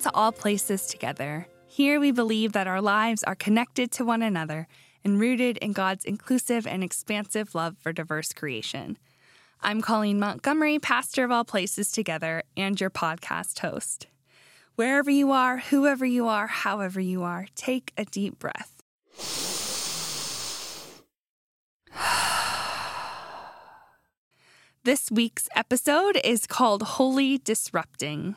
To All Places Together. Here we believe that our lives are connected to one another and rooted in God's inclusive and expansive love for diverse creation. I'm Colleen Montgomery, pastor of All Places Together, and your podcast host. Wherever you are, whoever you are, however you are, take a deep breath. This week's episode is called Holy Disrupting.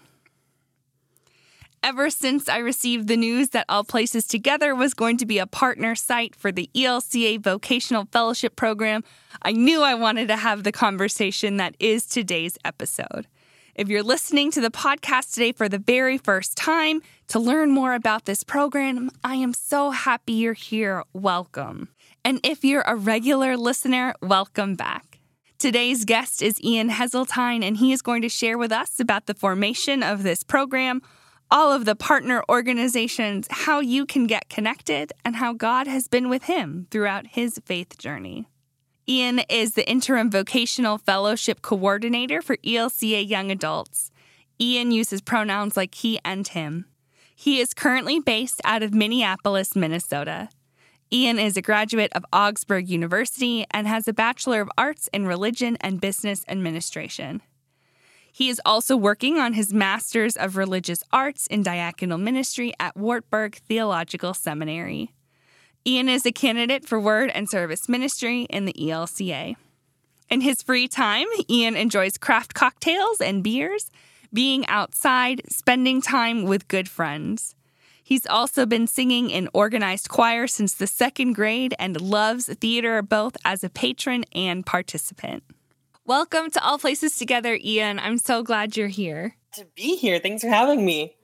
Ever since I received the news that All Places Together was going to be a partner site for the ELCA Vocational Fellowship Program, I knew I wanted to have the conversation that is today's episode. If you're listening to the podcast today for the very first time to learn more about this program, I am so happy you're here. Welcome. And if you're a regular listener, welcome back. Today's guest is Ian Heseltine, and he is going to share with us about the formation of this program all of the partner organizations, how you can get connected, and how God has been with him throughout his faith journey. Ian is the interim vocational fellowship coordinator for ELCA Young Adults. Ian uses pronouns like he and him. He is currently based out of Minneapolis, Minnesota. Ian is a graduate of Augsburg University and has a Bachelor of Arts in Religion and Business Administration. He is also working on his Master's of Religious Arts in Diaconal Ministry at Wartburg Theological Seminary. Ian is a candidate for Word and Service Ministry in the ELCA. In his free time, Ian enjoys craft cocktails and beers, being outside, spending time with good friends. He's also been singing in organized choir since the second grade and loves theater both as a patron and participant. Welcome to All Places Together, Ian. I'm so glad you're here. To be here. Thanks for having me.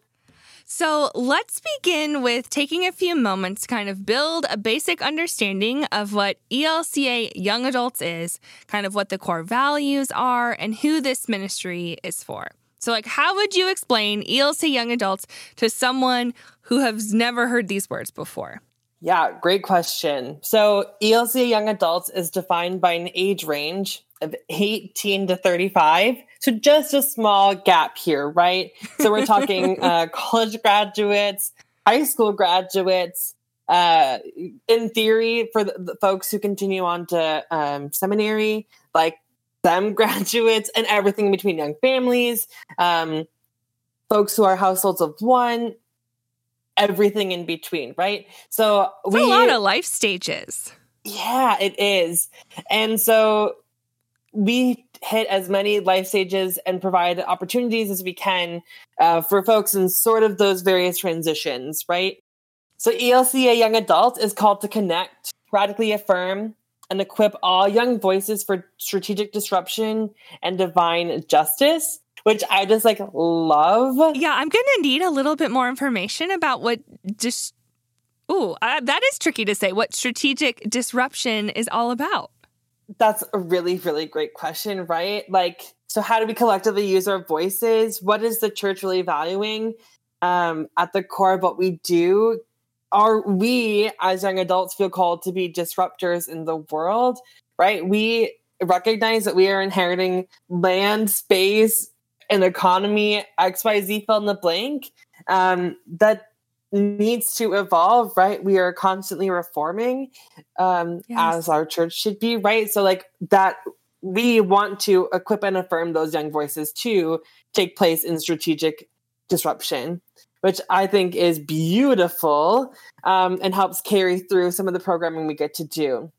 So let's begin with taking a few moments to kind of build a basic understanding of what ELCA Young Adults is, kind of what the core values are, and who this ministry is for. So, like, how would you explain ELCA Young Adults to someone who has never heard these words before? Yeah, great question. So, ELCA Young Adults is defined by an age range of 18 to 35. So just a small gap here, right? So we're talking uh, college graduates, high school graduates, uh, in theory, for the, the, folks who continue on to um, seminary, like them graduates and everything in between young families, um, folks who are households of one, everything in between, right? So it's we a lot of life stages. Yeah, it is. And so we hit as many life stages and provide opportunities as we can uh, for folks in sort of those various transitions, right? So, ELCA Young Adult is called to connect, radically affirm, and equip all young voices for strategic disruption and divine justice, which I just like love. Yeah, I'm to need a little bit more information about what just. Ooh, uh, that is tricky to say. What strategic disruption is all about? That's a really, really great question, right? Like, so how do we collectively use our voices? What is the church really valuing um, at the core of what we do? Are we, as young adults, feel called to be disruptors in the world, right? We recognize that we are inheriting land, space, an economy, XYZ fill in the blank. Um, that needs to evolve, right? We are constantly reforming um, yes. as our church should be, right? So, like that, we want to equip and affirm those young voices to take place in strategic disruption, which I think is beautiful um, and helps carry through some of the programming we get to do.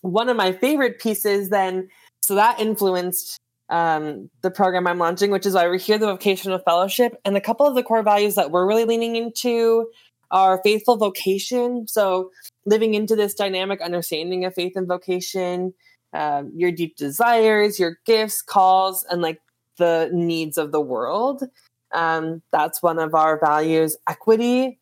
One of my favorite pieces, then, so that influenced um, the program I'm launching, which is why we're here, the vocational fellowship. And a couple of the core values that we're really leaning into are faithful vocation. So, living into this dynamic understanding of faith and vocation, um, your deep desires, your gifts, calls, and like the needs of the world. Um, that's one of our values. Equity.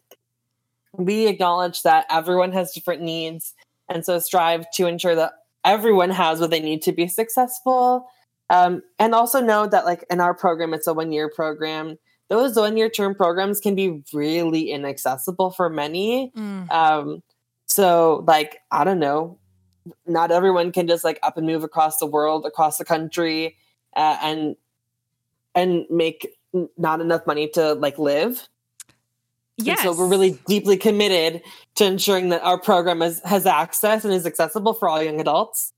We acknowledge that everyone has different needs. And so strive to ensure that everyone has what they need to be successful um, and also know that, like in our program, it's a one year program. Those one year term programs can be really inaccessible for many. Mm. Um, so, like, I don't know, not everyone can just like up and move across the world, across the country, uh, and and make not enough money to like live. Yes. And so we're really deeply committed to ensuring that our program is, has access and is accessible for all young adults.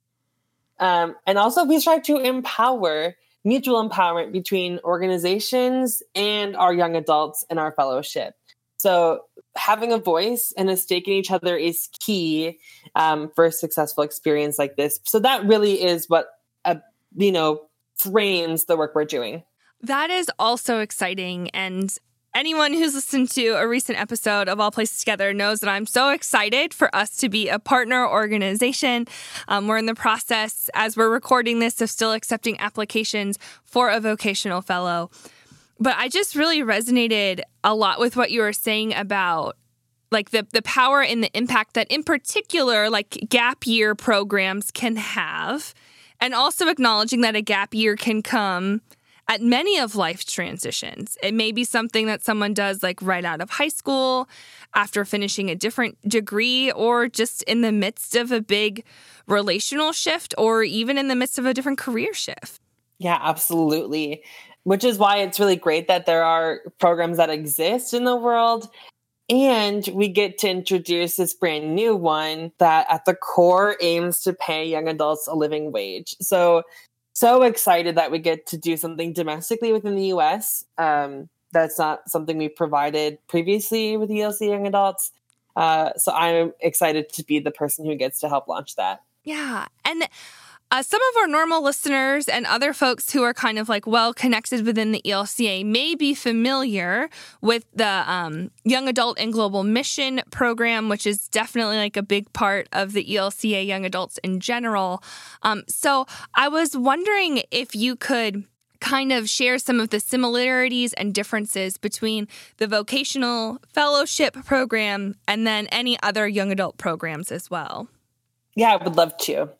Um, and also, we strive to empower mutual empowerment between organizations and our young adults in our fellowship. So, having a voice and a stake in each other is key um, for a successful experience like this. So, that really is what, uh, you know, frames the work we're doing. That is also exciting. And anyone who's listened to a recent episode of All Places Together knows that I'm so excited for us to be a partner organization. Um, we're in the process, as we're recording this, of still accepting applications for a vocational fellow. But I just really resonated a lot with what you were saying about like the the power and the impact that in particular like gap year programs can have and also acknowledging that a gap year can come at many of life's transitions. It may be something that someone does like right out of high school, after finishing a different degree, or just in the midst of a big relational shift, or even in the midst of a different career shift. Yeah, absolutely. Which is why it's really great that there are programs that exist in the world. And we get to introduce this brand new one that at the core aims to pay young adults a living wage. So so excited that we get to do something domestically within the US. Um, that's not something we provided previously with ELC Young Adults. Uh, so I'm excited to be the person who gets to help launch that. Yeah. And uh, some of our normal listeners and other folks who are kind of like well connected within the ELCA may be familiar with the um, Young Adult and Global Mission program, which is definitely like a big part of the ELCA Young Adults in general. Um, so I was wondering if you could kind of share some of the similarities and differences between the vocational fellowship program and then any other young adult programs as well. Yeah, I would love to.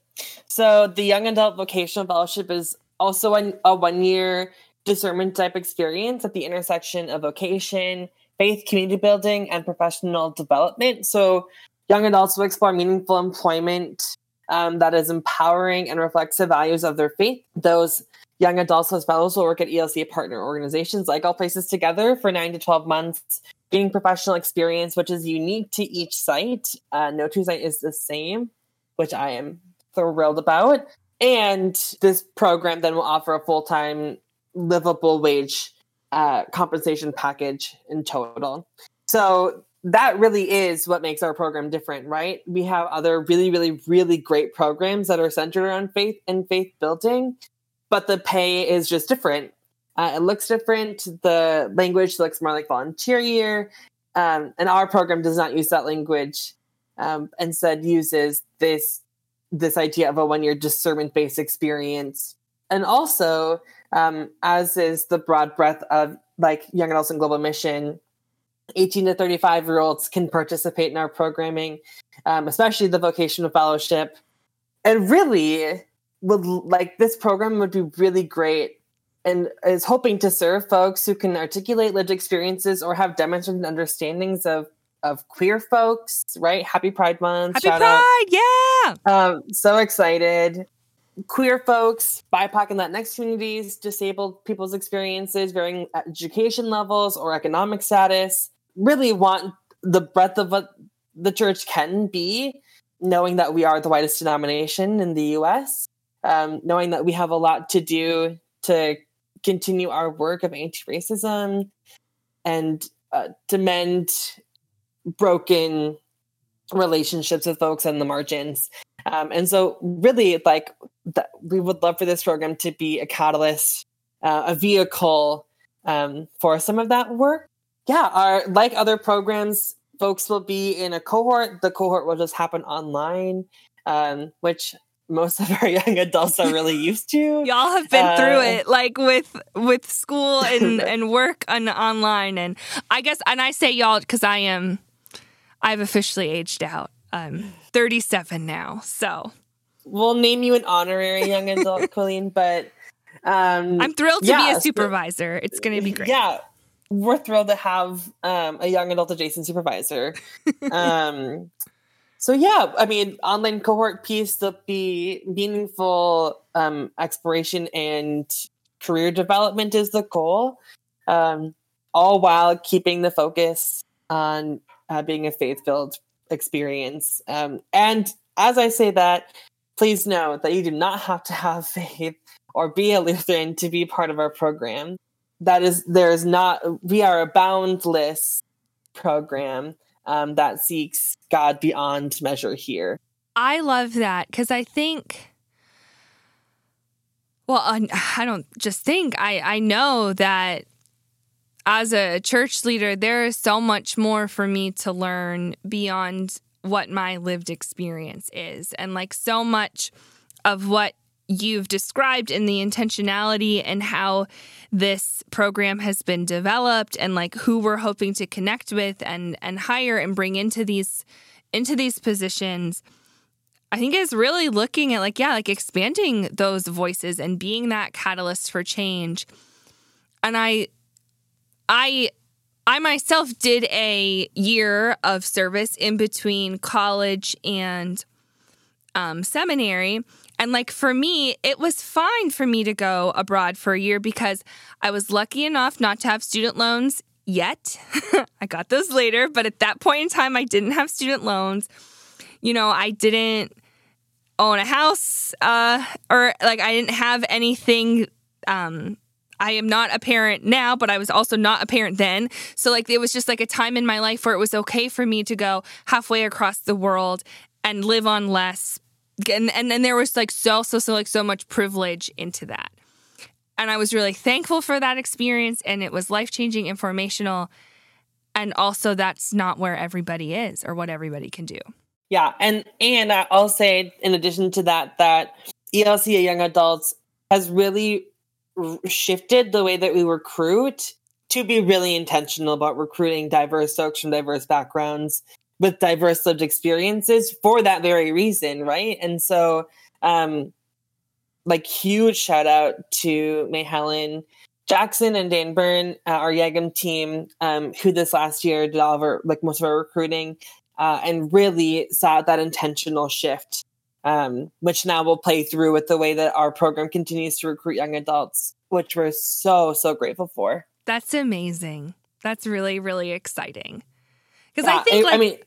So the Young Adult Vocational Fellowship is also a, a one year discernment type experience at the intersection of vocation, faith, community building, and professional development. So young adults will explore meaningful employment um, that is empowering and reflects the values of their faith. Those young adults as fellows will work at ELC partner organizations like All Places Together for nine to 12 months, gaining professional experience, which is unique to each site. Uh, no two site is the same, which I am thrilled about. And this program then will offer a full time livable wage uh, compensation package in total. So that really is what makes our program different, right? We have other really, really, really great programs that are centered around faith and faith building, but the pay is just different. Uh, it looks different. The language looks more like volunteer year. Um, and our program does not use that language. Um, instead, uses this this idea of a one year discernment based experience. And also, um, as is the broad breadth of like young adults and global mission, 18 to 35 year olds can participate in our programming, um, especially the vocational fellowship. And really, would like this program would be really great and is hoping to serve folks who can articulate lived experiences or have demonstrated understandings of of queer folks, right? Happy Pride Month. Happy Shout Pride, out. yeah. Um, so excited. Queer folks, BIPOC and Latinx communities, disabled people's experiences, varying education levels or economic status, really want the breadth of what the church can be, knowing that we are the whitest denomination in the US, um, knowing that we have a lot to do to continue our work of anti racism and uh, to mend broken relationships with folks on the margins. Um, and so, really, like th- we would love for this program to be a catalyst, uh, a vehicle um, for some of that work. Yeah, our like other programs, folks will be in a cohort. The cohort will just happen online, um, which most of our young adults are really used to. Y'all have been uh, through it, like with with school and and work and online, and I guess, and I say y'all because I am I've officially aged out. I'm 37 now, so we'll name you an honorary young adult, Colleen. But um, I'm thrilled to yeah, be a supervisor. it's going to be great. Yeah, we're thrilled to have um, a young adult adjacent supervisor. um, so yeah, I mean, online cohort piece to be meaningful um, exploration and career development is the goal. um, all while keeping the focus on uh, being a faith filled experience. Um, and as I say that, please know that you do not have to have faith or be a Lutheran to be part of our program. That is, there is not, we are a boundless program um, that seeks God beyond measure here. I love that because I think, well, I don't just think, I, I know that as a church leader, there is so much more for me to learn beyond what my lived experience is. And like so much of what you've described in the intentionality and how this program has been developed and like who we're hoping to connect with and and hire and bring into these into these positions I think is really looking at like yeah like expanding those voices and being that catalyst for change and I I I myself did a year of service in between college and um, seminary. And like for me, it was fine for me to go abroad for a year because I was lucky enough not to have student loans yet. I got those later, but at that point in time, I didn't have student loans. You know, I didn't own a house uh, or like I didn't have anything um, I am not a parent now, but I was also not a parent then. So like it was just like a time in my life where it was okay for me to go halfway across the world and live on less. And and then there was like so so so like so much privilege into that. And I was really thankful for that experience and it was life-changing informational and also that's not where everybody is or what everybody can do. Yeah, and and I'll say in addition to that that ELCA young adults has really shifted the way that we recruit to be really intentional about recruiting diverse folks from diverse backgrounds with diverse lived experiences for that very reason, right? And so, um, like, huge shout out to May Helen Jackson and Dan Byrne, uh, our YAGM team, um, who this last year did all of our, like, most of our recruiting uh, and really saw that intentional shift um, which now will play through with the way that our program continues to recruit young adults, which we're so, so grateful for. That's amazing. That's really, really exciting. Because yeah, I think, I, like, I mean,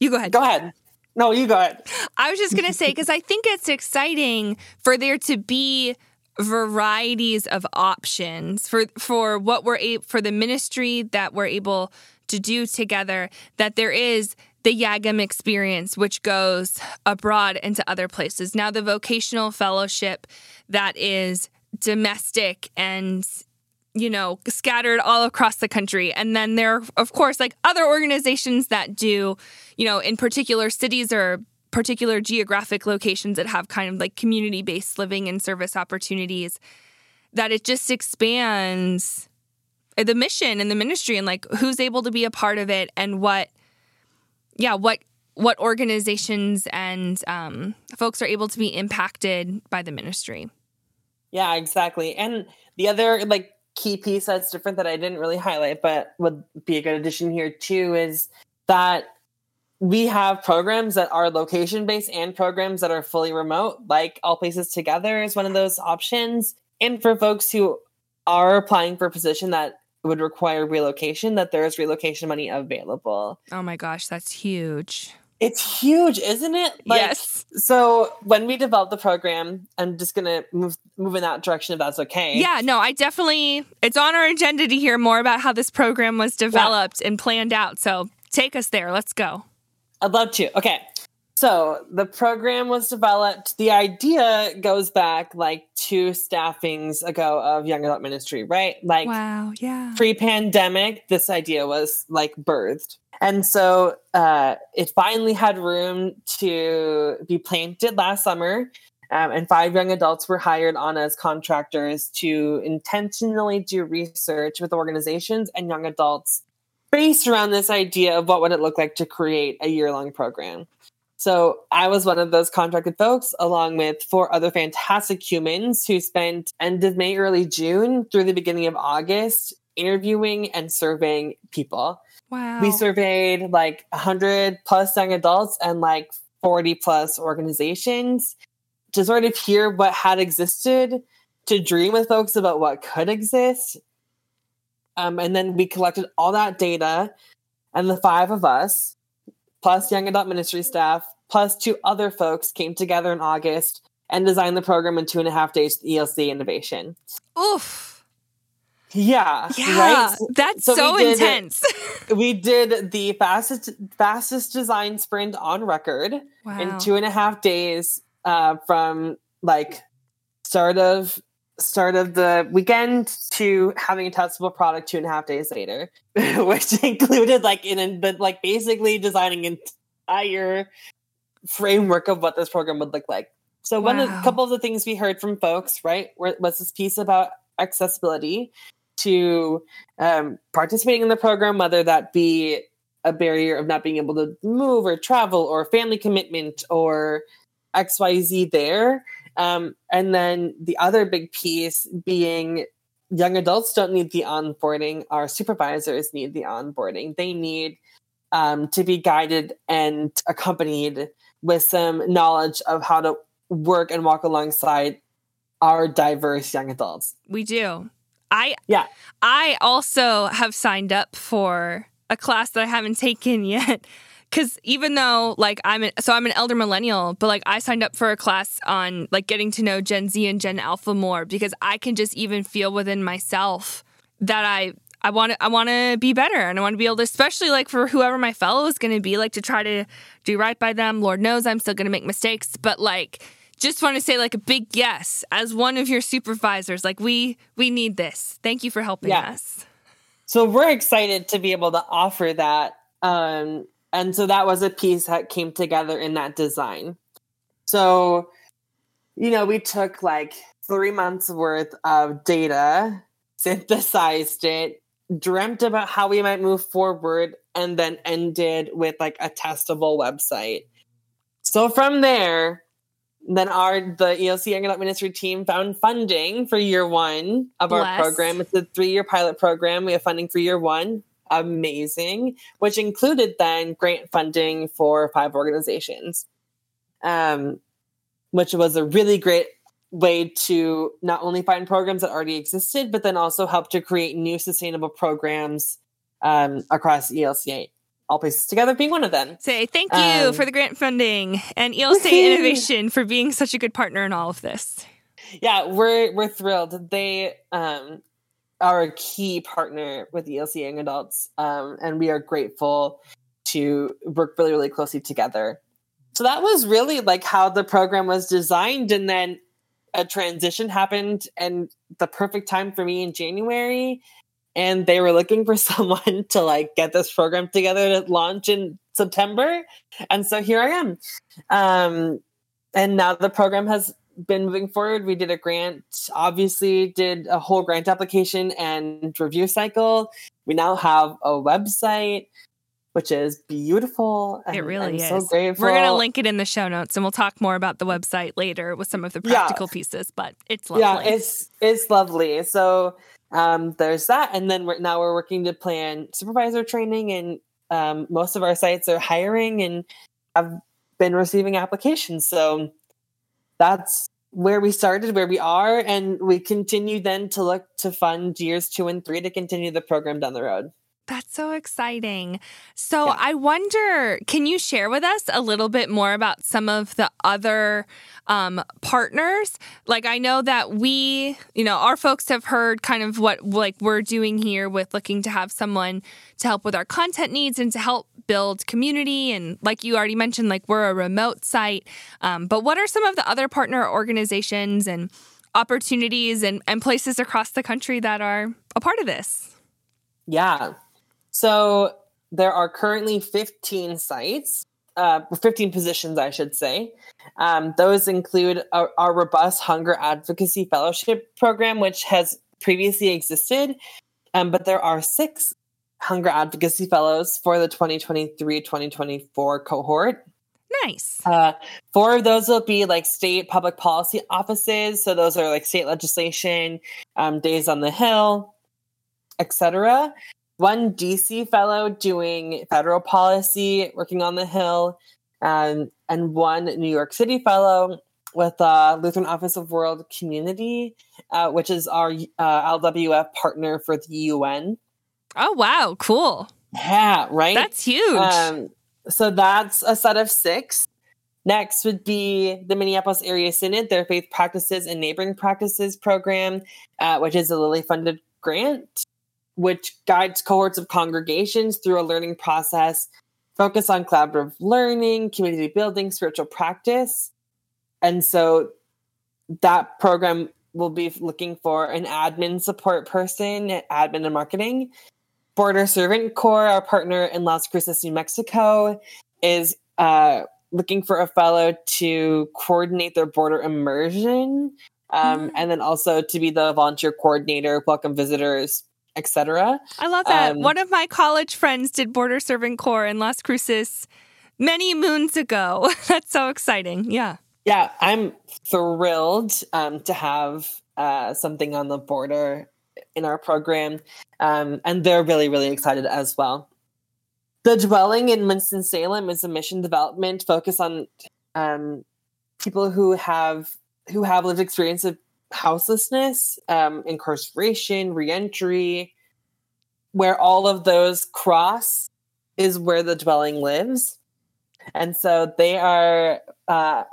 you go ahead. Go ahead. No, you go ahead. I was just going to say, because I think it's exciting for there to be varieties of options for for what we're able for the ministry that we're able to do together that there is the YAGM experience, which goes abroad into other places. Now, the vocational fellowship that is domestic and you know, scattered all across the country. And then there are, of course, like other organizations that do, you know, in particular cities or particular geographic locations that have kind of like community based living and service opportunities, that it just expands the mission and the ministry and like who's able to be a part of it and what yeah, what what organizations and um, folks are able to be impacted by the ministry. Yeah, exactly. And the other like key piece that's different that I didn't really highlight, but would be a good addition here too, is that we have programs that are location based and programs that are fully remote, like All Places Together is one of those options. And for folks who are applying for a position that would require relocation, that there is relocation money available. Oh my gosh, that's huge. It's huge, isn't it? Like, yes. So when we developed the program, I'm just gonna move move in that direction if that's okay. Yeah, no, I definitely it's on our agenda to hear more about how this program was developed yeah. and planned out. So take us there. Let's go. I'd love to. Okay. So the program was developed. The idea goes back like two staffings ago of young adult ministry, right? Like, wow, yeah. Pre pandemic, this idea was like birthed. And so uh, it finally had room to be planted last summer. Um, and five young adults were hired on as contractors to intentionally do research with organizations and young adults based around this idea of what would it look like to create a year long program. So I was one of those contracted folks, along with four other fantastic humans who spent end of May, early June through the beginning of August interviewing and surveying people. Wow. We surveyed like 100 plus young adults and like 40 plus organizations to sort of hear what had existed, to dream with folks about what could exist, Um, and then we collected all that data, and the five of us, plus young adult ministry staff, plus two other folks, came together in August and designed the program in two and a half days with ELC Innovation. Oof. Yeah. Yeah. Right? That's So so, we did- intense. We did the fastest fastest design sprint on record wow. in two and a half days uh, from like start of start of the weekend to having a testable product two and a half days later, which included like in but like basically designing an entire framework of what this program would look like. So one of a couple of the things we heard from folks, right, was this piece about accessibility to um, participating in the program, whether that be a barrier of not being able to move or travel or family commitment or XYZ there. Um, and then the other big piece being young adults don't need the onboarding, our supervisors need the onboarding. They need um, to be guided and accompanied with some knowledge of how to work and walk alongside our diverse young adults. We do. I Yeah. I also have signed up for a class that I haven't taken yet. Cause even though like I'm an, so I'm an elder millennial, but like I signed up for a class on like getting to know Gen Z and Gen Alpha more because I can just even feel within myself that I I want to I want to be better and I want to be able to especially like for whoever my fellow is going to be like to try to do right by them. Lord knows I'm still going to make mistakes, but like just want to say like a big yes as one of your supervisors. Like we we need this. Thank you for helping Yeah. us. So we're excited to be able to offer that. Um, and so that was a piece that came together in that design. So, you know, we took like three months worth of data, synthesized it, dreamt about how we might move forward, and then ended with like a testable website. So from there, then our the ELC Young Adult Ministry team found funding for year one of Bless. our program. It's a three-year pilot program. We have funding for year one. Amazing, which included then grant funding for five organizations, um, which was a really great way to not only find programs that already existed, but then also help to create new sustainable programs um, across ELCA. All places together being one of them. Say thank you Um, for the grant funding and EL State Woohoo. Innovation for being such a good partner in all of this. yeah we're we're thrilled they um are a key partner with ELC young adults um and we are grateful to work really really closely together so that was really like how the program was designed and then a transition happened and the perfect time for me in january and they were looking for someone to like get this program together to launch in september and so here i am um and now the program has been moving forward. We did a grant, obviously, did a whole grant application and review cycle. We now have a website, which is beautiful. It really I'm is. So grateful. We're going to link it in the show notes and we'll talk more about the website later with some of the Yeah. practical pieces, but it's lovely. Yeah, it's it's lovely. So um, there's that, and then we're now we're working to plan supervisor training, and um, most of our sites are hiring and have been receiving applications. So that's where we started, where we are, and we continue then to look to fund years two and three to continue the program down the road. That's so exciting. So Yeah. I wonder, can you share with us a little bit more about some of the other um, partners? Like I know that we, you know, our folks have heard kind of what like we're doing here with looking to have someone to help with our content needs and to help build community. And like you already mentioned, like we're a remote site. Um, but what are some of the other partner organizations and opportunities and, and places across the country that are a part of this? Yeah. So there are currently 15 sites, uh, 15 positions, I should say. Um, those include our, our robust hunger advocacy fellowship program, which has previously existed, um, but there are six hunger advocacy fellows for the 2023 2024 cohort. Nice. Uh, four of those will be like state public policy offices. So those are like state legislation, um, days on the Hill, etc. One DC fellow doing federal policy, working on the Hill, um, and one New York City fellow with uh, Lutheran Office of World Community, uh, which is our uh, LWF partner for the UN. Oh, wow. Cool. Yeah, right? That's huge. Um, so that's a set of six. Next would be the Minneapolis Area Synod, their Faith Practices and Neighboring Practices program, uh, which is a Lilly funded grant, which guides cohorts of congregations through a learning process focused on collaborative learning, community building, spiritual practice. And so that program will be looking for an admin support person, admin and marketing. Border Servant Corps, our partner in Las Cruces, New Mexico, is uh, looking for a fellow to coordinate their border immersion, um, mm-hmm. and then also to be the volunteer coordinator, welcome visitors, etc. I love that. Um, One of my college friends did Border Servant Corps in Las Cruces many moons ago. That's so exciting. Yeah. Yeah, I'm thrilled um, to have uh, something on the border in our program. Um, and they're really, really excited as well. The dwelling in Winston-Salem is a mission development focused on um, people who have who have lived experience of houselessness, um, incarceration, reentry, where all of those cross is where the dwelling lives. And so they are uh,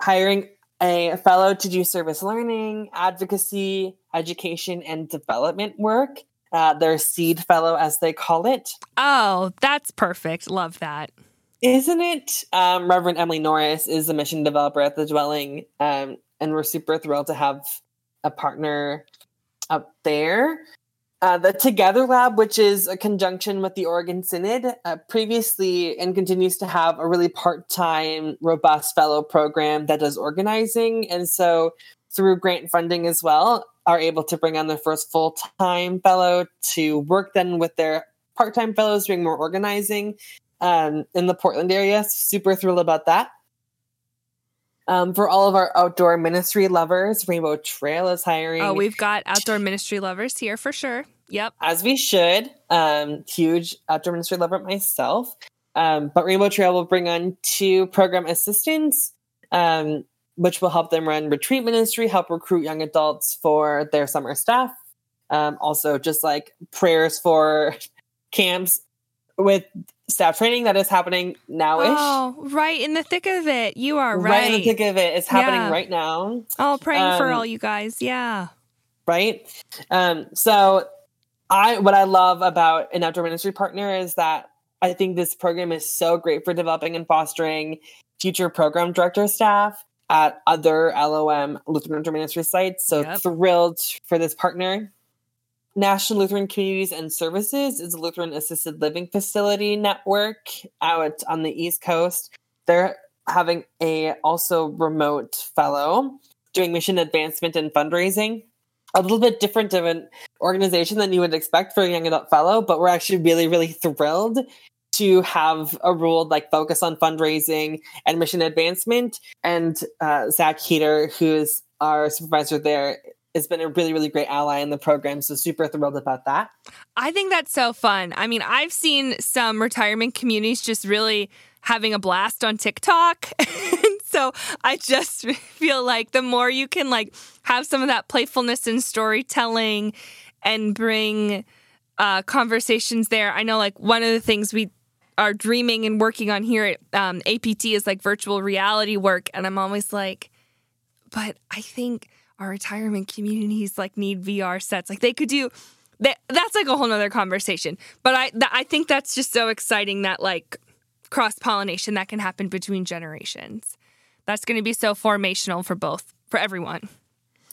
hiring a fellow to do service learning, advocacy, education, and development work. Uh, their seed fellow, as they call it. Oh, that's perfect. Love that. Isn't it? Um, Reverend Emily Norris is a mission developer at the dwelling, um, and we're super thrilled to have a partner up there. Uh, the Together Lab, which is a conjunction with the Oregon Synod, uh, previously and continues to have a really part time, robust fellow program that does organizing. And so, through grant funding as well, are able to bring on their first full time fellow to work then with their part time fellows doing more organizing um, in the Portland area. Super thrilled about that. Um, for all of our outdoor ministry lovers, Rainbow Trail is hiring. Oh, we've got outdoor ministry lovers here for sure. Yep. As we should. Um, huge outdoor ministry lover myself. Um, but Rainbow Trail will bring on two program assistants, um, which will help them run retreat ministry, help recruit young adults for their summer staff. Um, also, just like prayers for camps with staff training that is happening now ish. Oh, right in the thick of it. You are right. Right in the thick of it. It's happening yeah. right now. Oh, praying um, for all you guys. Yeah. Right. Um, so I what I love about an outdoor ministry partner is that I think this program is so great for developing and fostering future program director staff at other LOM Lutheran Outdoor Ministry sites. So yep. thrilled for this partner. National Lutheran Communities and Services is a Lutheran assisted living facility network out on the East Coast. They're having a also remote fellow doing mission advancement and fundraising. A little bit different of an organization than you would expect for a young adult fellow, but we're actually really, really thrilled to have a rule like focus on fundraising and mission advancement. And uh, Zach Heater, who's our supervisor there, has been a really, really great ally in the program. So super thrilled about that. I think that's so fun. I mean, I've seen some retirement communities just really having a blast on TikTok. so I just feel like the more you can like have some of that playfulness and storytelling and bring uh, conversations there. I know like one of the things we are dreaming and working on here at um, APT is like virtual reality work. And I'm always like, but I think our retirement communities like need VR sets. Like they could do that. That's like a whole nother conversation. But I, th- I think that's just so exciting that like cross pollination that can happen between generations. That's going to be so formational for both, for everyone.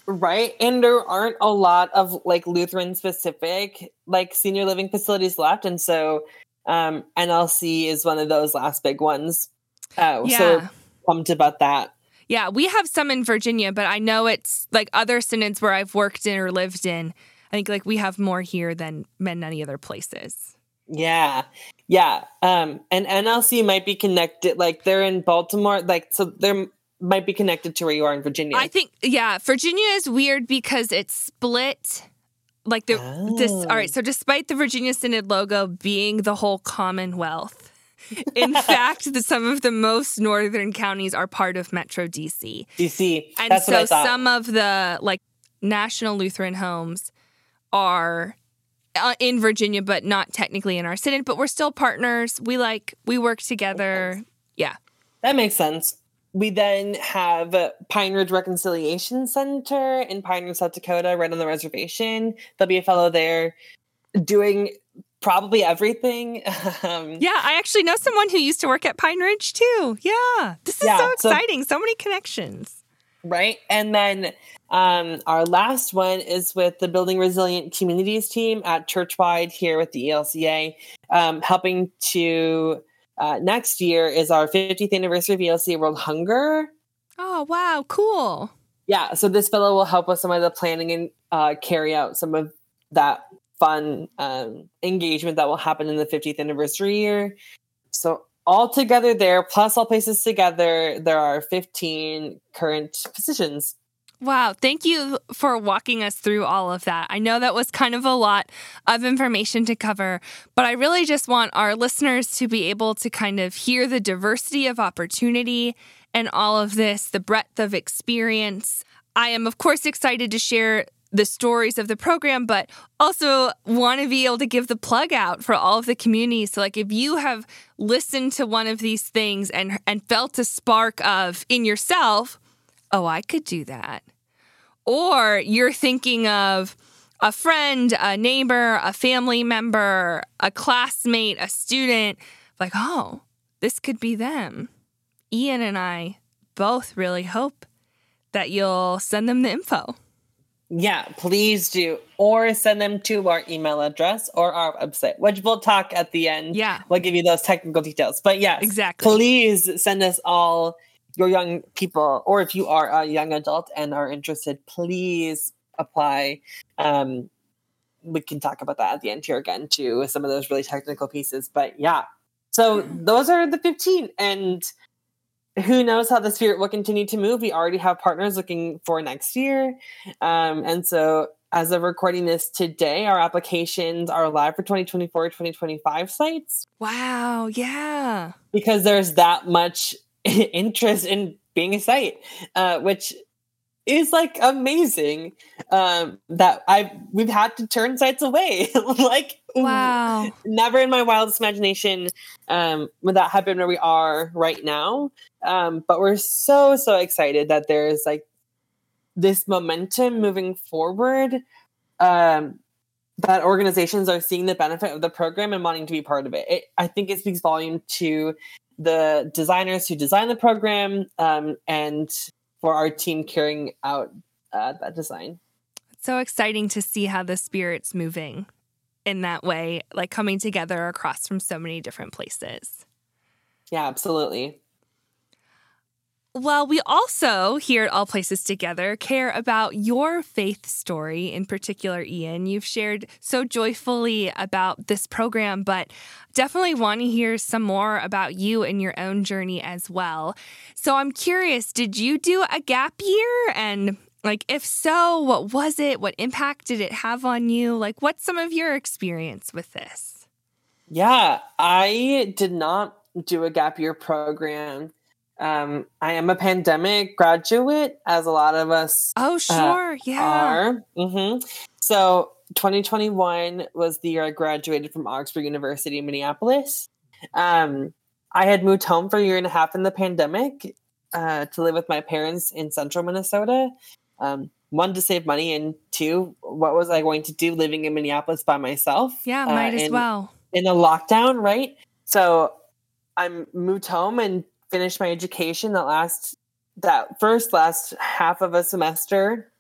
Right. And there aren't a lot of like Lutheran specific like senior living facilities left. And so um, NLC is one of those last big ones. Uh, yeah. So pumped about that. Yeah, we have some in Virginia, but I know it's like other synods where I've worked in or lived in. I think like we have more here than many other places. Yeah. Yeah. Um and NLC might be connected like they're in Baltimore like so they're might be connected to where you are in Virginia. I think yeah, Virginia is weird because it's split like the oh. this all right, so despite the Virginia Synod logo being the whole Commonwealth, in fact, the, some of the most northern counties are part of Metro DC. DC. And That's so some of the like National Lutheran homes are uh, in Virginia, but not technically in our synod. But we're still partners. We like we work together. Yeah, that makes sense. We then have Pine Ridge Reconciliation Center in Pine Ridge, South Dakota, right on the reservation. There'll be a fellow there doing probably everything. um, yeah, I actually know someone who used to work at Pine Ridge too. Yeah, this is yeah, so exciting. So, so, many connections. Right. And then um, our last one is with the Building Resilient Communities team at Churchwide here with the ELCA, um, helping to uh, next year is our 50th anniversary of ELCA World Hunger. Oh, wow. Cool. Yeah. So this fellow will help with some of the planning and uh, carry out some of that fun um, engagement that will happen in the 50th anniversary year. So all together there, plus all places together, there are 15 current positions. Wow. Thank you for walking us through all of that. I know that was kind of a lot of information to cover, but I really just want our listeners to be able to kind of hear the diversity of opportunity and all of this, the breadth of experience. I am, of course, excited to share the stories of the program, but also want to be able to give the plug out for all of the communities. So, like, if you have listened to one of these things and and felt a spark of in yourself, oh, I could do that, or you're thinking of a friend, a neighbor, a family member, a classmate, a student, like, oh, this could be them. Ian and I both really hope that you'll send them the info. Yeah, please do. Or send them to our email address or our website, which we'll talk at the end. Yeah. We'll give you those technical details. But yes, exactly. Please send us all your young people, or if you are a young adult and are interested, please apply. Um, we can talk about that at the end here again too, some of those really technical pieces. But yeah. So those are the 15. And who knows how the spirit will continue to move. We already have partners looking for next year. Um, and so, as of recording this today, our applications are live for 2024 2025 sites. Wow. Yeah. Because there's that much interest in being a site, uh, which is like amazing um that i we've had to turn sites away. Like wow. never in my wildest imagination um would that happen where we are right now. Um but we're so so excited that there's like this momentum moving forward um that organizations are seeing the benefit of the program and wanting to be part of it, it i think it speaks volume to the designers who design the program um, and for our team carrying out uh, that design. It's so exciting to see how the spirit's moving in that way, like coming together across from so many different places. Yeah, absolutely. Well, we also here at All Places Together care about your faith story in particular, Ian. You've shared so joyfully about this program, but definitely want to hear some more about you and your own journey as well. So I'm curious, did you do a gap year? And like, if so, what was it? What impact did it have on you? Like, what's some of your experience with this? Yeah, I did not do a gap year program um, I am a pandemic graduate, as a lot of us. Oh, uh, sure, uh, yeah. Are mm-hmm. so 2021 was the year I graduated from Augsburg University in Minneapolis. Um, I had moved home for a year and a half in the pandemic uh, to live with my parents in central Minnesota. Um, one to save money, and two, what was I going to do living in Minneapolis by myself? Yeah, might uh, as in, well. In a lockdown, right? So I moved home and finished my education that last that first last half of a semester.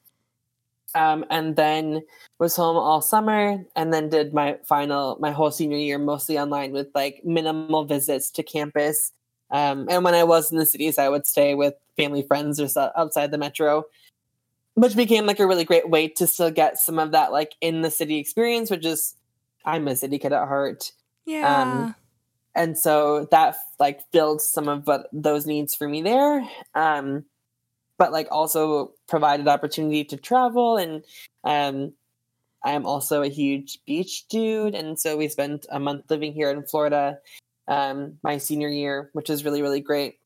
Um, and then was home all summer and then did my final my whole senior year mostly online with like minimal visits to campus. Um, and when i was in the cities i would stay with family friends or so outside the metro which became like a really great way to still get some of that like in the city experience which is i'm a city kid at heart. Yeah. Um, and so that like filled some of what those needs for me there um but like also provided opportunity to travel and um i am also a huge beach dude and so we spent a month living here in florida um my senior year which is really really great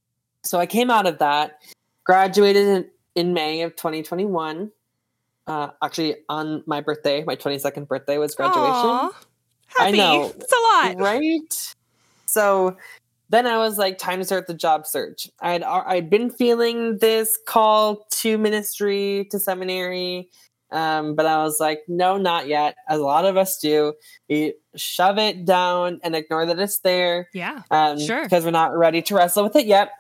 so i came out of that graduated in, in may of 2021 uh, actually on my birthday, my 22nd birthday was graduation. Aw, happy. I know. It's a lot. Right? So then I was like, time to start the job search. I'd I'd been feeling this call to ministry, to seminary, um, but I was like, no, not yet. As a lot of us do, we shove it down and ignore that it's there. Yeah. Um, Sure. Because we're not ready to wrestle with it yet.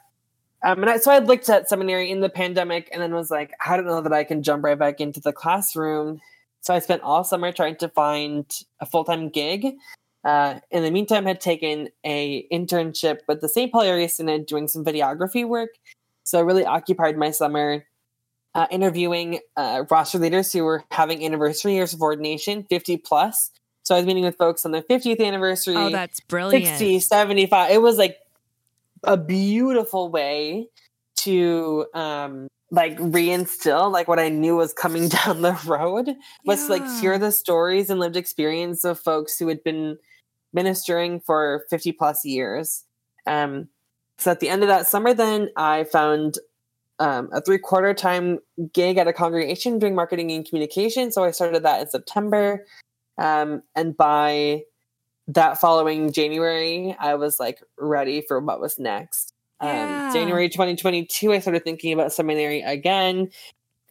Um, and I, so I looked at seminary in the pandemic and then was like, I don't know that I can jump right back into the classroom. So I spent all summer trying to find a full time gig. Uh, in the meantime, had taken a internship with the St. Paul Area Synod doing some videography work. So I really occupied my summer uh, interviewing uh, roster leaders who were having anniversary years of ordination, 50 plus. So I was meeting with folks on their 50th anniversary. Oh, that's brilliant. 60 75 it was like a beautiful way to um like reinstill like what i knew was coming down the road was like hear the stories and lived experience of folks who had been ministering for 50 plus years um so at the end of that summer then i found um, a three quarter time gig at a congregation doing marketing and communication so i started that in september um, and by that following January, I was like ready for what was next. Yeah. Um, January 2022, I started thinking about seminary again.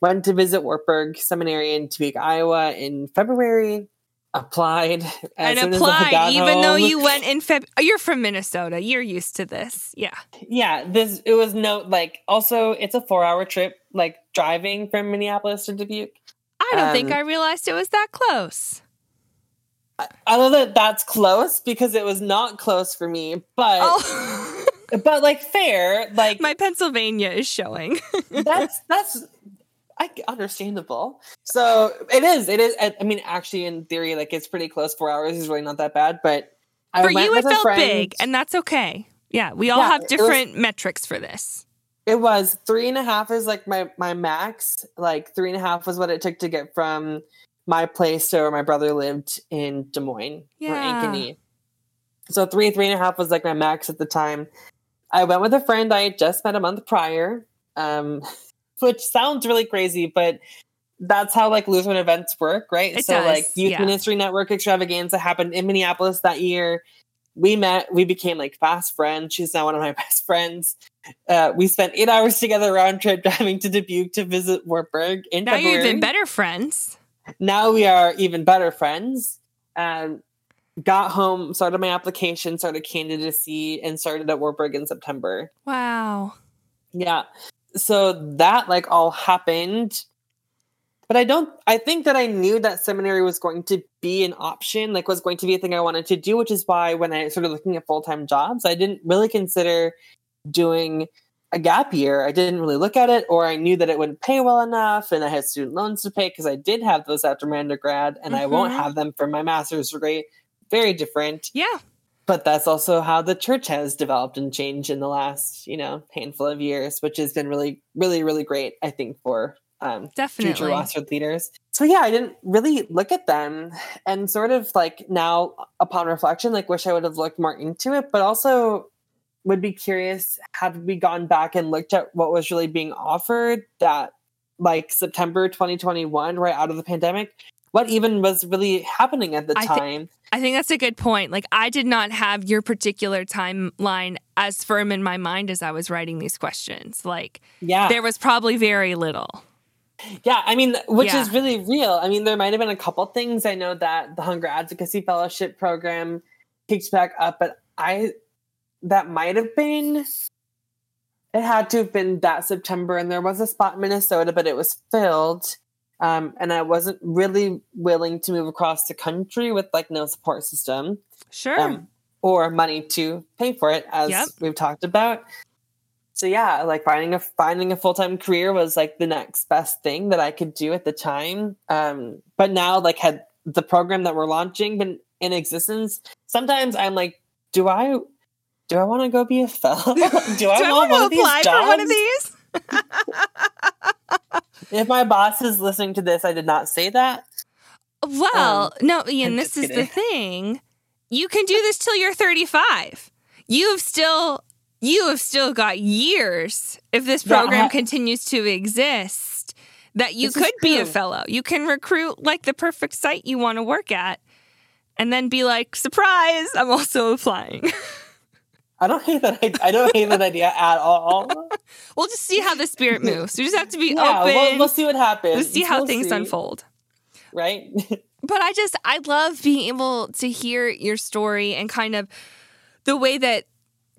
Went to visit Wartburg Seminary in Topeka, Iowa in February. Applied and as soon applied, got even though you went in Feb. Oh, you're from Minnesota. You're used to this. Yeah. yeah this it was no like also it's a four hour trip like driving from minneapolis to dubuque I don't think Um, I realized it was that close. i know that that's close because it was not close for me but Oh, but like fair like my Pennsylvania is showing. that's that's I, understandable. So it is. It is. I mean, actually, in theory, like it's pretty close. Four hours is really not that bad. But I for went you, it with a felt friend. big, and that's okay. Yeah, we all Yeah, have it was- different metrics for this. it was three and a half is like my my max. Like three and a half was what it took to get from my place to where my brother lived in Des Moines or Ankeny. So three three and a half was like my max at the time. I went with a friend I had just met a month prior, um, which sounds really crazy, but that's how like Lutheran events work, right? It so does, like Youth yeah. Ministry Network extravaganza happened in Minneapolis that year. We met, we became like fast friends. She's now one of my best friends. Uh, we spent eight hours together round trip driving to Dubuque to visit Wartburg in Now February you're even better friends. now we are even better friends. Um, got home, started my application, started candidacy, and started at Wartburg in September. Wow. Yeah. So that like all happened. But I don't I think that I knew that seminary was going to be an option, like was going to be a thing I wanted to do, which is why when I started looking at full-time jobs, I didn't really consider doing a gap year. I didn't really look at it, or I knew that it wouldn't pay well enough, and I had student loans to pay because I did have those after my undergrad, and I won't Mhm. have them for my master's degree. Very different Yeah. But that's also how the church has developed and changed in the last you know handful of years which has been really really really great i think for um future Definitely. leaders so yeah i didn't really look at them and sort of like now upon reflection like wish i would have looked more into it but also would be curious had we gone back and looked at what was really being offered that like september 2021 right out of the pandemic what even was really happening at the I time I think that's a good point. Like, I did not have your particular timeline as firm in my mind as I was writing these questions. Like, yeah there was probably very little. Yeah, I mean, which Yeah. is really real. I mean, there might have been a couple things. I know that the Hunger Advocacy Fellowship program kicked back up, but I that might have been it had to have been that September, and there was a spot in Minnesota, but it was filled. Um, and I wasn't really willing to move across the country with like no support system Sure. um, or money to pay for it, as Yep. we've talked about. So yeah, like finding a finding a full time career was like the next best thing that I could do at the time. Um, but now, like, had the program that we're launching been in existence, sometimes I'm like, do I do I want to go be a fellow? do, I, Do I want want to apply for one of these? If my boss is listening to this, I did not say that. Well, Um, no, Ian, I'm this is the thing. You can do this till you're 35. You have still you have still got years if this program continues to exist that you This could be a fellow. You can recruit like the perfect site you want to work at and then be like, surprise, I'm also applying. I don't hate that. I, I don't hate that idea at all. we'll just see how the spirit moves. We just have to be yeah, open. we'll, we'll see what happens. We'll see how We'll things see, unfold. Right? But I just, I love being able to hear your story and kind of the way that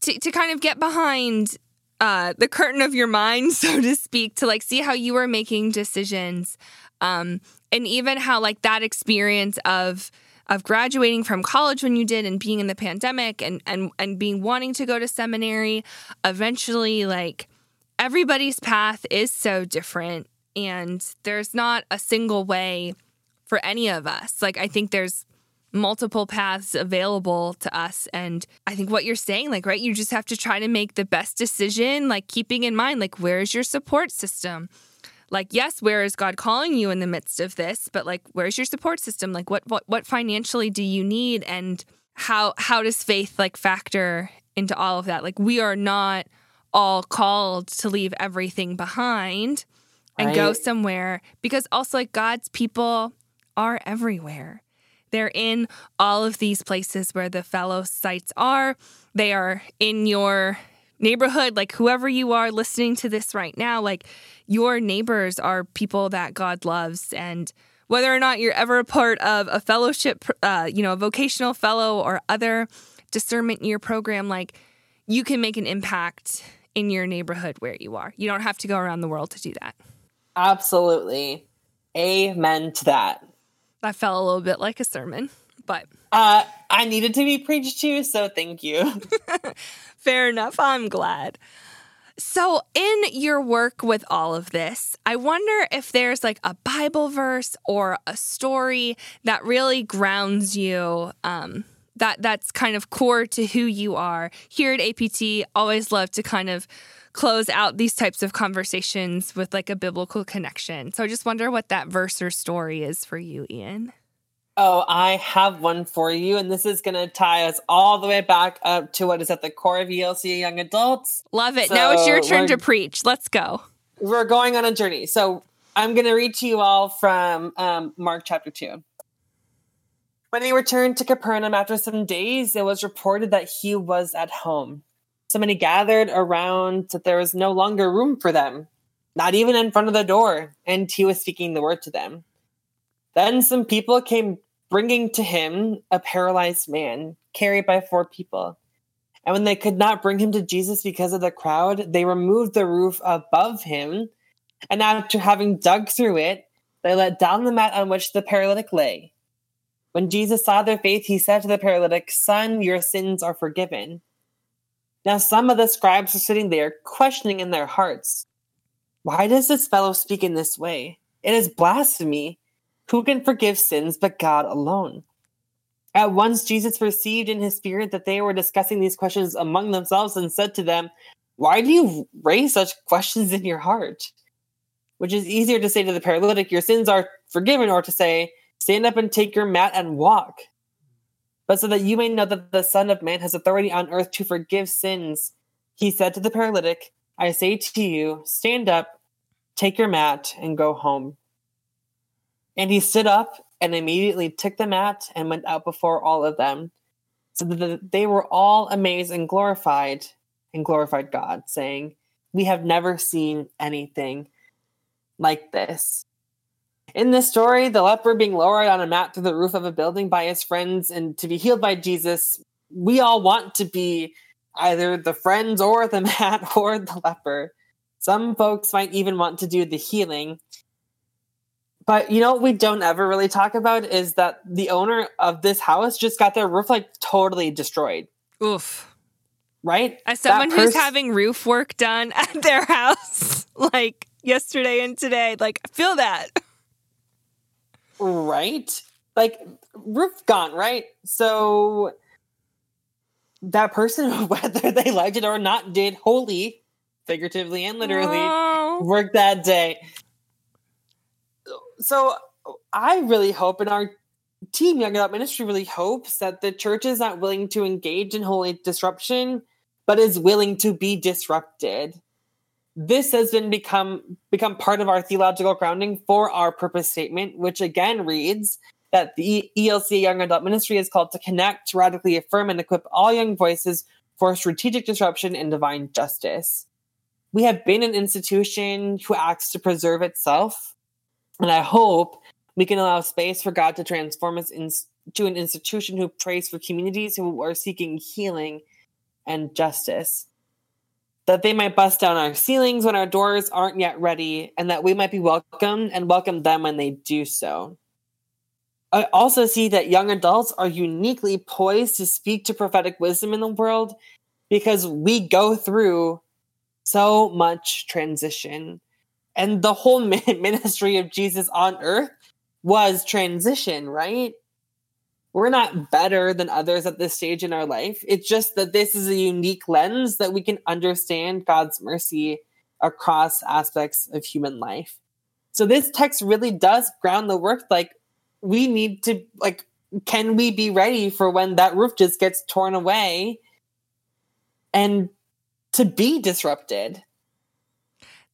to, to kind of get behind uh, the curtain of your mind, so to speak, to like see how you were making decisions. Um, and even how like that experience of of graduating from college when you did and being in the pandemic and and and being wanting to go to seminary eventually like everybody's path is so different and there's not a single way for any of us. Like I think there's multiple paths available to us and I think what you're saying like right you just have to try to make the best decision like keeping in mind like where's your support system? Like yes, where is God calling you in the midst of this? But like where's your support system? Like what what what financially do you need and how how does faith like factor into all of that? Like we are not all called to leave everything behind and go somewhere because also like God's people are everywhere. They're in all of these places where the fellow sites are. They are in your neighborhood, like whoever you are listening to this right now, like your neighbors are people that God loves. And whether or not you're ever a part of a fellowship, uh, you know, a vocational fellow or other discernment year program, like you can make an impact in your neighborhood where you are. You don't have to go around the world to do that. Absolutely. Amen to that. That felt a little bit like a sermon, but Uh, I needed to be preached to, so thank you. fair enough. I'm glad. So, in your work with all of this, I wonder if there's like a Bible verse or a story that really grounds you. Um, that that's kind of core to who you are. Here at APT, always love to kind of close out these types of conversations with like a biblical connection. So, I just wonder what that verse or story is for you, Ian. Oh, I have one for you, and this is going to tie us all the way back up to what is at the core of ELCA Young Adults. Love it. now it's your turn to preach. Let's go. We're going on a journey. So I'm going to read to you all from um, Mark chapter 2. When he returned to Capernaum after some days, it was reported that he was at home. So many gathered around that there was no longer room for them, not even in front of the door, and he was speaking the word to them. Then some people came bringing to him a paralyzed man carried by four people. And when they could not bring him to Jesus because of the crowd, they removed the roof above him. And after having dug through it, they let down the mat on which the paralytic lay. When Jesus saw their faith, he said to the paralytic, Son, your sins are forgiven. Now, some of the scribes were sitting there, questioning in their hearts, Why does this fellow speak in this way? It is blasphemy. Who can forgive sins but God alone? At once, Jesus perceived in his spirit that they were discussing these questions among themselves and said to them, Why do you raise such questions in your heart? Which is easier to say to the paralytic, Your sins are forgiven, or to say, Stand up and take your mat and walk. But so that you may know that the Son of Man has authority on earth to forgive sins, he said to the paralytic, I say to you, stand up, take your mat, and go home. And he stood up and immediately took the mat and went out before all of them, so that they were all amazed and glorified and glorified God, saying, We have never seen anything like this. In this story, the leper being lowered on a mat through the roof of a building by his friends and to be healed by Jesus, we all want to be either the friends or the mat or the leper. Some folks might even want to do the healing. But you know what we don't ever really talk about is that the owner of this house just got their roof like totally destroyed, Oof. right? As someone That who's having roof work done at their house, like yesterday and today, like I feel that. Right? Like roof gone, right? So that person, whether they liked it or not, did holy, figuratively and literally, Oh. work that day. So I really hope, and our team, Young Adult Ministry, really hopes that the church is not willing to engage in holy disruption, but is willing to be disrupted. this has been become become part of our theological grounding for our purpose statement, which again reads that the ELCA Young Adult Ministry is called to connect, radically affirm, and equip all young voices for strategic disruption and divine justice. We have been an institution who acts to preserve itself, and I hope we can allow space for God to transform us into an institution who prays for communities who are seeking healing and justice. That they might bust down our ceilings when our doors aren't yet ready, and that we might be welcomed and welcome them when they do so. I also see that young adults are uniquely poised to speak to prophetic wisdom in the world because we go through so much transition. And the whole ministry of Jesus on earth was transition, right? We're not better than others at this stage in our life. It's just that this is a unique lens that we can understand God's mercy across aspects of human life. So this text really does ground the work like we need to like can we be ready for when that roof just gets torn away and to be disrupted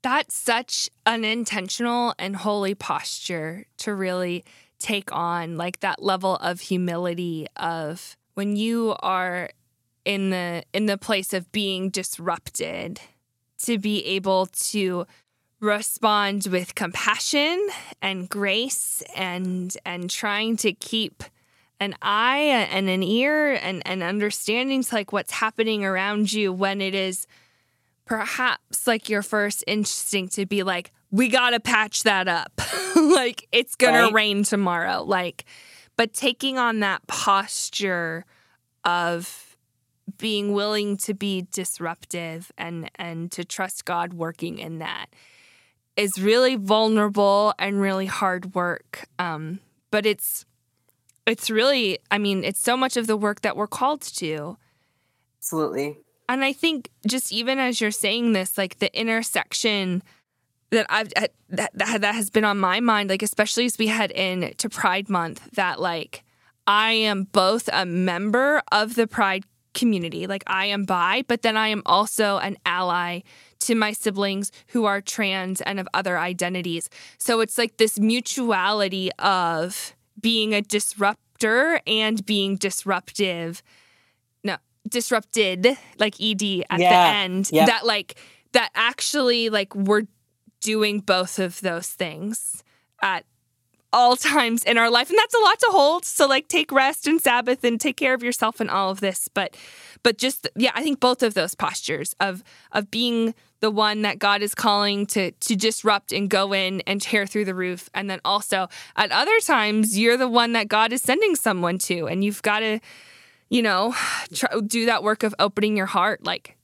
that's such an intentional and holy posture to really take on like that level of humility of when you are in the in the place of being disrupted to be able to respond with compassion and grace and and trying to keep an eye and an ear and, and understanding to like what's happening around you when it is perhaps like your first instinct to be like we got to patch that up like it's going right. to rain tomorrow like but taking on that posture of being willing to be disruptive and and to trust God working in that is really vulnerable and really hard work. Um, but it's it's really, I mean, it's so much of the work that we're called to. Absolutely. And I think just even as you're saying this, like the intersection that I've that that, has been on my mind, like especially as we head into Pride Month, that like I am both a member of the Pride community, like I am bi, but then I am also an ally to my siblings who are trans and of other identities. So it's like this mutuality of being a disruptor and being disruptive. Disrupted, like ED at yeah. the end. Yep. That like that actually like we're doing both of those things at all times in our life and that's a lot to hold so like take rest and sabbath and take care of yourself and all of this but but just yeah i think both of those postures of of being the one that god is calling to to disrupt and go in and tear through the roof and then also at other times you're the one that god is sending someone to and you've got to you know try, do that work of opening your heart like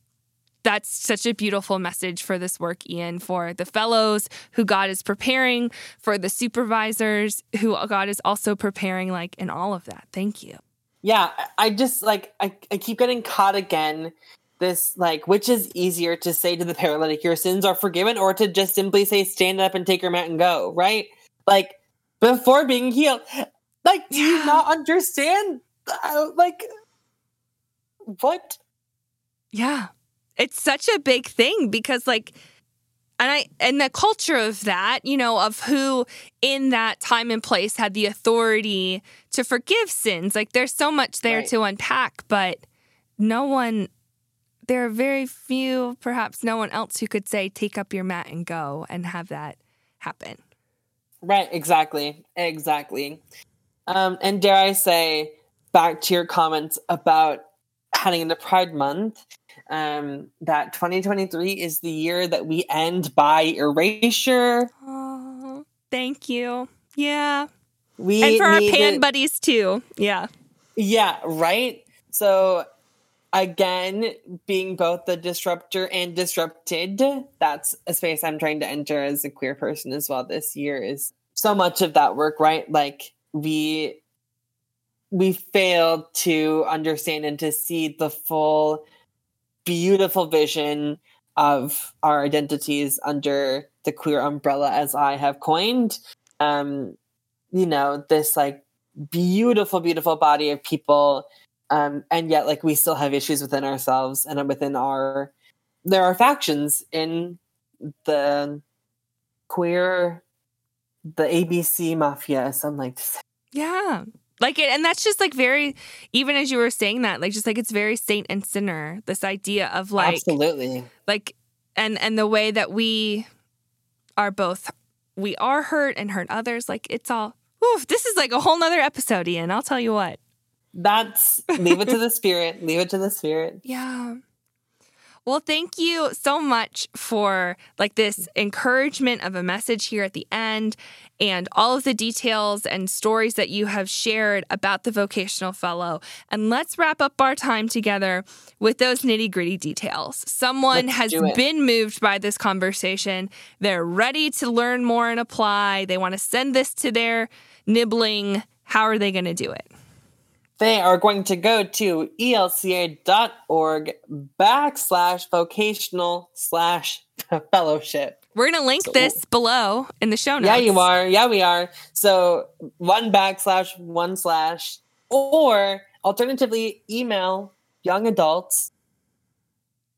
that's such a beautiful message for this work, Ian, for the fellows who God is preparing, for the supervisors who God is also preparing, like in all of that. Thank you. Yeah, I just like, I, I keep getting caught again. This, like, which is easier to say to the paralytic, your sins are forgiven, or to just simply say, stand up and take your mat and go, right? Like, before being healed. Like, do you not understand? Uh, like, what? Yeah it's such a big thing because like and I and the culture of that, you know, of who in that time and place had the authority to forgive sins. Like there's so much there right. to unpack, but no one there are very few, perhaps no one else who could say, take up your mat and go and have that happen. Right, exactly. Exactly. Um, and dare I say, back to your comments about heading into Pride Month, um, that 2023 is the year that we end bi erasure. Oh, thank you. Yeah. We and for our pan it. buddies too. Yeah. Yeah, right? So again, being both the disruptor and disrupted, that's a space I'm trying to enter as a queer person as well this year is so much of that work, right? Like we we failed to understand and to see the full beautiful vision of our identities under the queer umbrella as I have coined. Um, you know, this like beautiful, beautiful body of people. Um, and yet like we still have issues within ourselves and within our there are factions in the queer, the ABC mafia, some like to say. Yeah. Like it, and that's just like very, even as you were saying that, like just like it's very saint and sinner. This idea of like, Absolutely. like, and and the way that we are both, we are hurt and hurt others. Like it's all. Oof, this is like a whole nother episode, Ian. I'll tell you what. That's leave it to the spirit. Leave it to the spirit. Yeah. Well, thank you so much for like this encouragement of a message here at the end and all of the details and stories that you have shared about the vocational fellow. And let's wrap up our time together with those nitty-gritty details. Someone Let's has been moved by this conversation. They're ready to learn more and apply. They want to send this to their nibbling. How are they going to do it? They are going to go to elca.org backslash vocational slash fellowship. We're going to link So- this below in the show notes. Yeah, you are. Yeah, we are. So one backslash, one slash, or alternatively, email young adults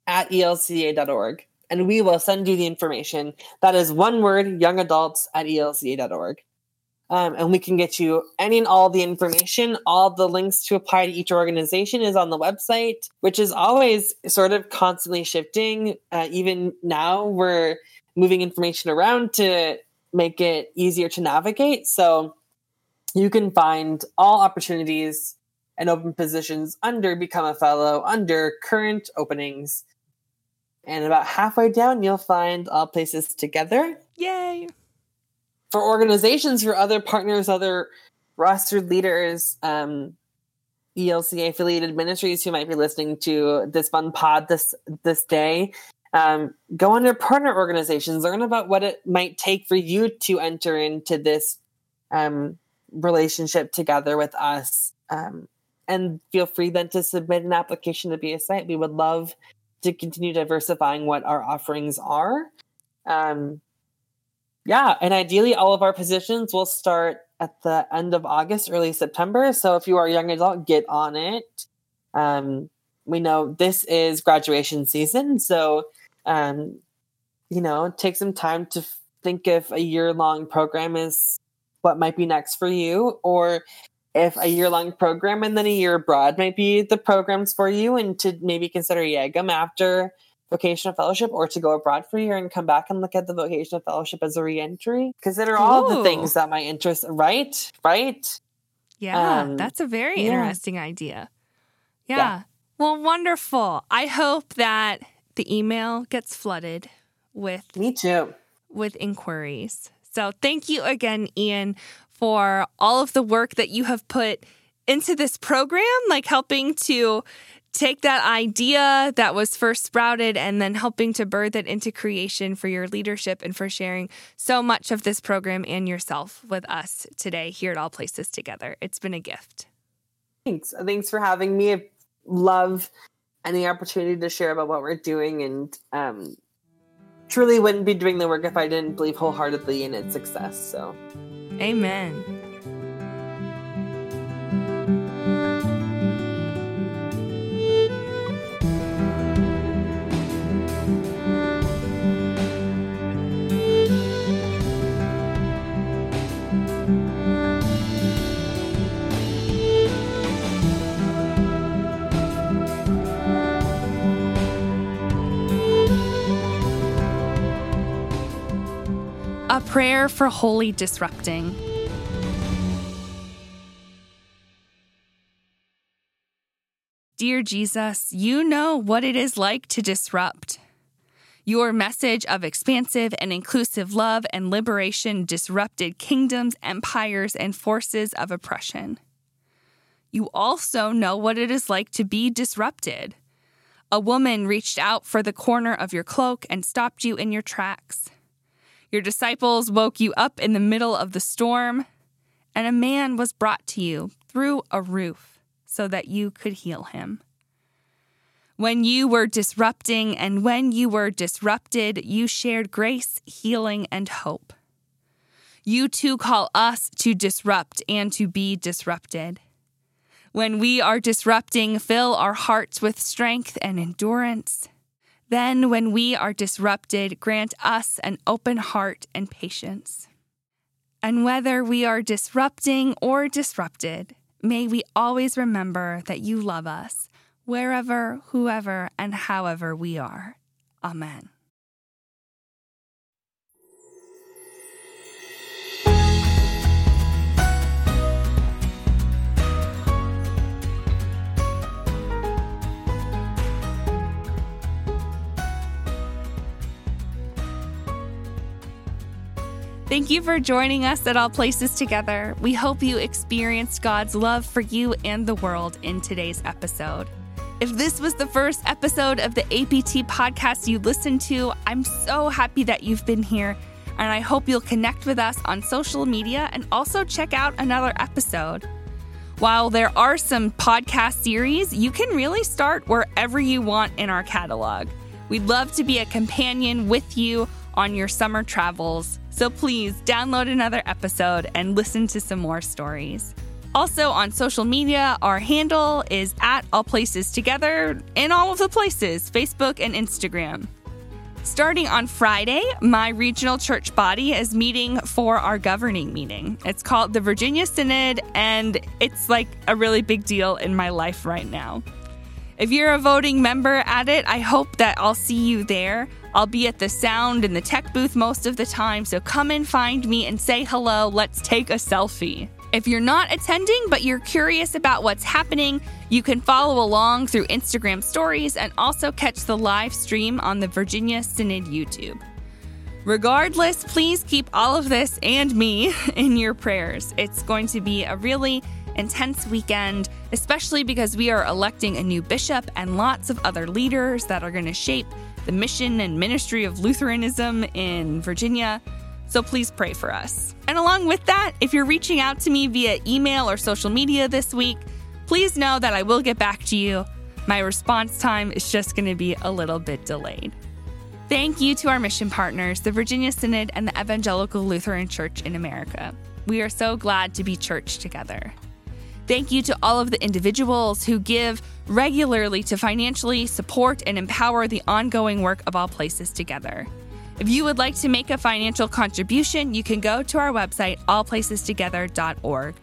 at elca.org and we will send you the information. That is one word, young adults at elca.org. Um, and we can get you any and all the information. All the links to apply to each organization is on the website, which is always sort of constantly shifting. Uh, even now, we're moving information around to make it easier to navigate. So you can find all opportunities and open positions under Become a Fellow, under current openings. And about halfway down, you'll find all places together Yay. For organizations, for other partners, other rostered leaders, um, ELCA affiliated ministries who might be listening to this fun pod this this day. Um, go under partner organizations, learn about what it might take for you to enter into this um, relationship together with us. Um, and feel free then to submit an application to be a site. We would love to continue diversifying what our offerings are. Um, yeah, and ideally, all of our positions will start at the end of August, early September. So if you are a young adult, get on it. Um, we know this is graduation season, so um, you know, take some time to think if a year long program is what might be next for you, or if a year long program and then a year abroad might be the programs for you, and to maybe consider YAGM after vocational fellowship or to go abroad for a year and come back and look at the vocational fellowship as a reentry. Consider all the things that might interest, right? Right? Yeah, Um, that's a very yeah. interesting idea. Yeah. Yeah. Well, wonderful. I hope that the email gets flooded with Me too. with inquiries. So, thank you again Ian for all of the work that you have put into this program, like helping to take that idea that was first sprouted and then helping to birth it into creation for your leadership and for sharing so much of this program and yourself with us today here at All Places Together. It's been a gift. Thanks. Thanks for having me. I love any opportunity to share about what we're doing and um, truly wouldn't be doing the work if I didn't believe wholeheartedly in its success. So Amen. Prayer for holy disrupting. Dear Jesus, you know what it is like to disrupt. Your message of expansive and inclusive love and liberation disrupted kingdoms, empires, and forces of oppression. You also know what it is like to be disrupted. A woman reached out for the corner of your cloak and stopped you in your tracks. Your disciples woke you up in the middle of the storm, and a man was brought to you through a roof so that you could heal him. When you were disrupting and when you were disrupted, you shared grace, healing, and hope. You too call us to disrupt and to be disrupted. When we are disrupting, fill our hearts with strength and endurance. Then, when we are disrupted, grant us an open heart and patience. And whether we are disrupting or disrupted, may we always remember that you love us, wherever, whoever, and however we are. Amen. Thank you for joining us at All Places Together. We hope you experienced God's love for you and the world in today's episode. If this was the first episode of the APT podcast you listened to, I'm so happy that you've been here, and I hope you'll connect with us on social media and also check out another episode. While there are some podcast series, you can really start wherever you want in our catalog. We'd love to be a companion with you on your summer travels. So please download another episode and listen to some more stories. Also on social media, our handle is at All Places Together in all of the places Facebook and Instagram. Starting on Friday, my regional church body is meeting for our governing meeting. It's called the Virginia Synod, and it's like a really big deal in my life right now. If you're a voting member at it, I hope that I'll see you there. I'll be at the sound and the tech booth most of the time, so come and find me and say hello. Let's take a selfie. If you're not attending but you're curious about what's happening, you can follow along through Instagram stories and also catch the live stream on the Virginia Synod YouTube. Regardless, please keep all of this and me in your prayers. It's going to be a really intense weekend, especially because we are electing a new bishop and lots of other leaders that are going to shape the mission and ministry of Lutheranism in Virginia. So please pray for us. And along with that, if you're reaching out to me via email or social media this week, please know that I will get back to you. My response time is just going to be a little bit delayed. Thank you to our mission partners, the Virginia Synod and the Evangelical Lutheran Church in America. We are so glad to be church together. Thank you to all of the individuals who give regularly to financially support and empower the ongoing work of All Places Together. If you would like to make a financial contribution, you can go to our website, allplacestogether.org.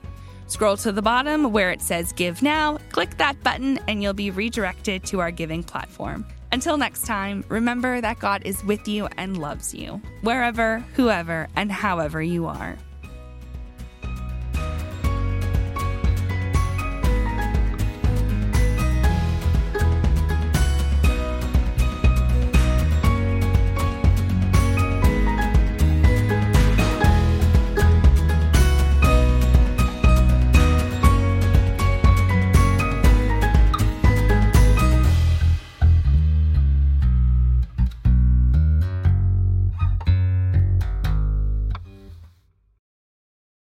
Scroll to the bottom where it says Give Now, click that button, and you'll be redirected to our giving platform. Until next time, remember that God is with you and loves you, wherever, whoever, and however you are.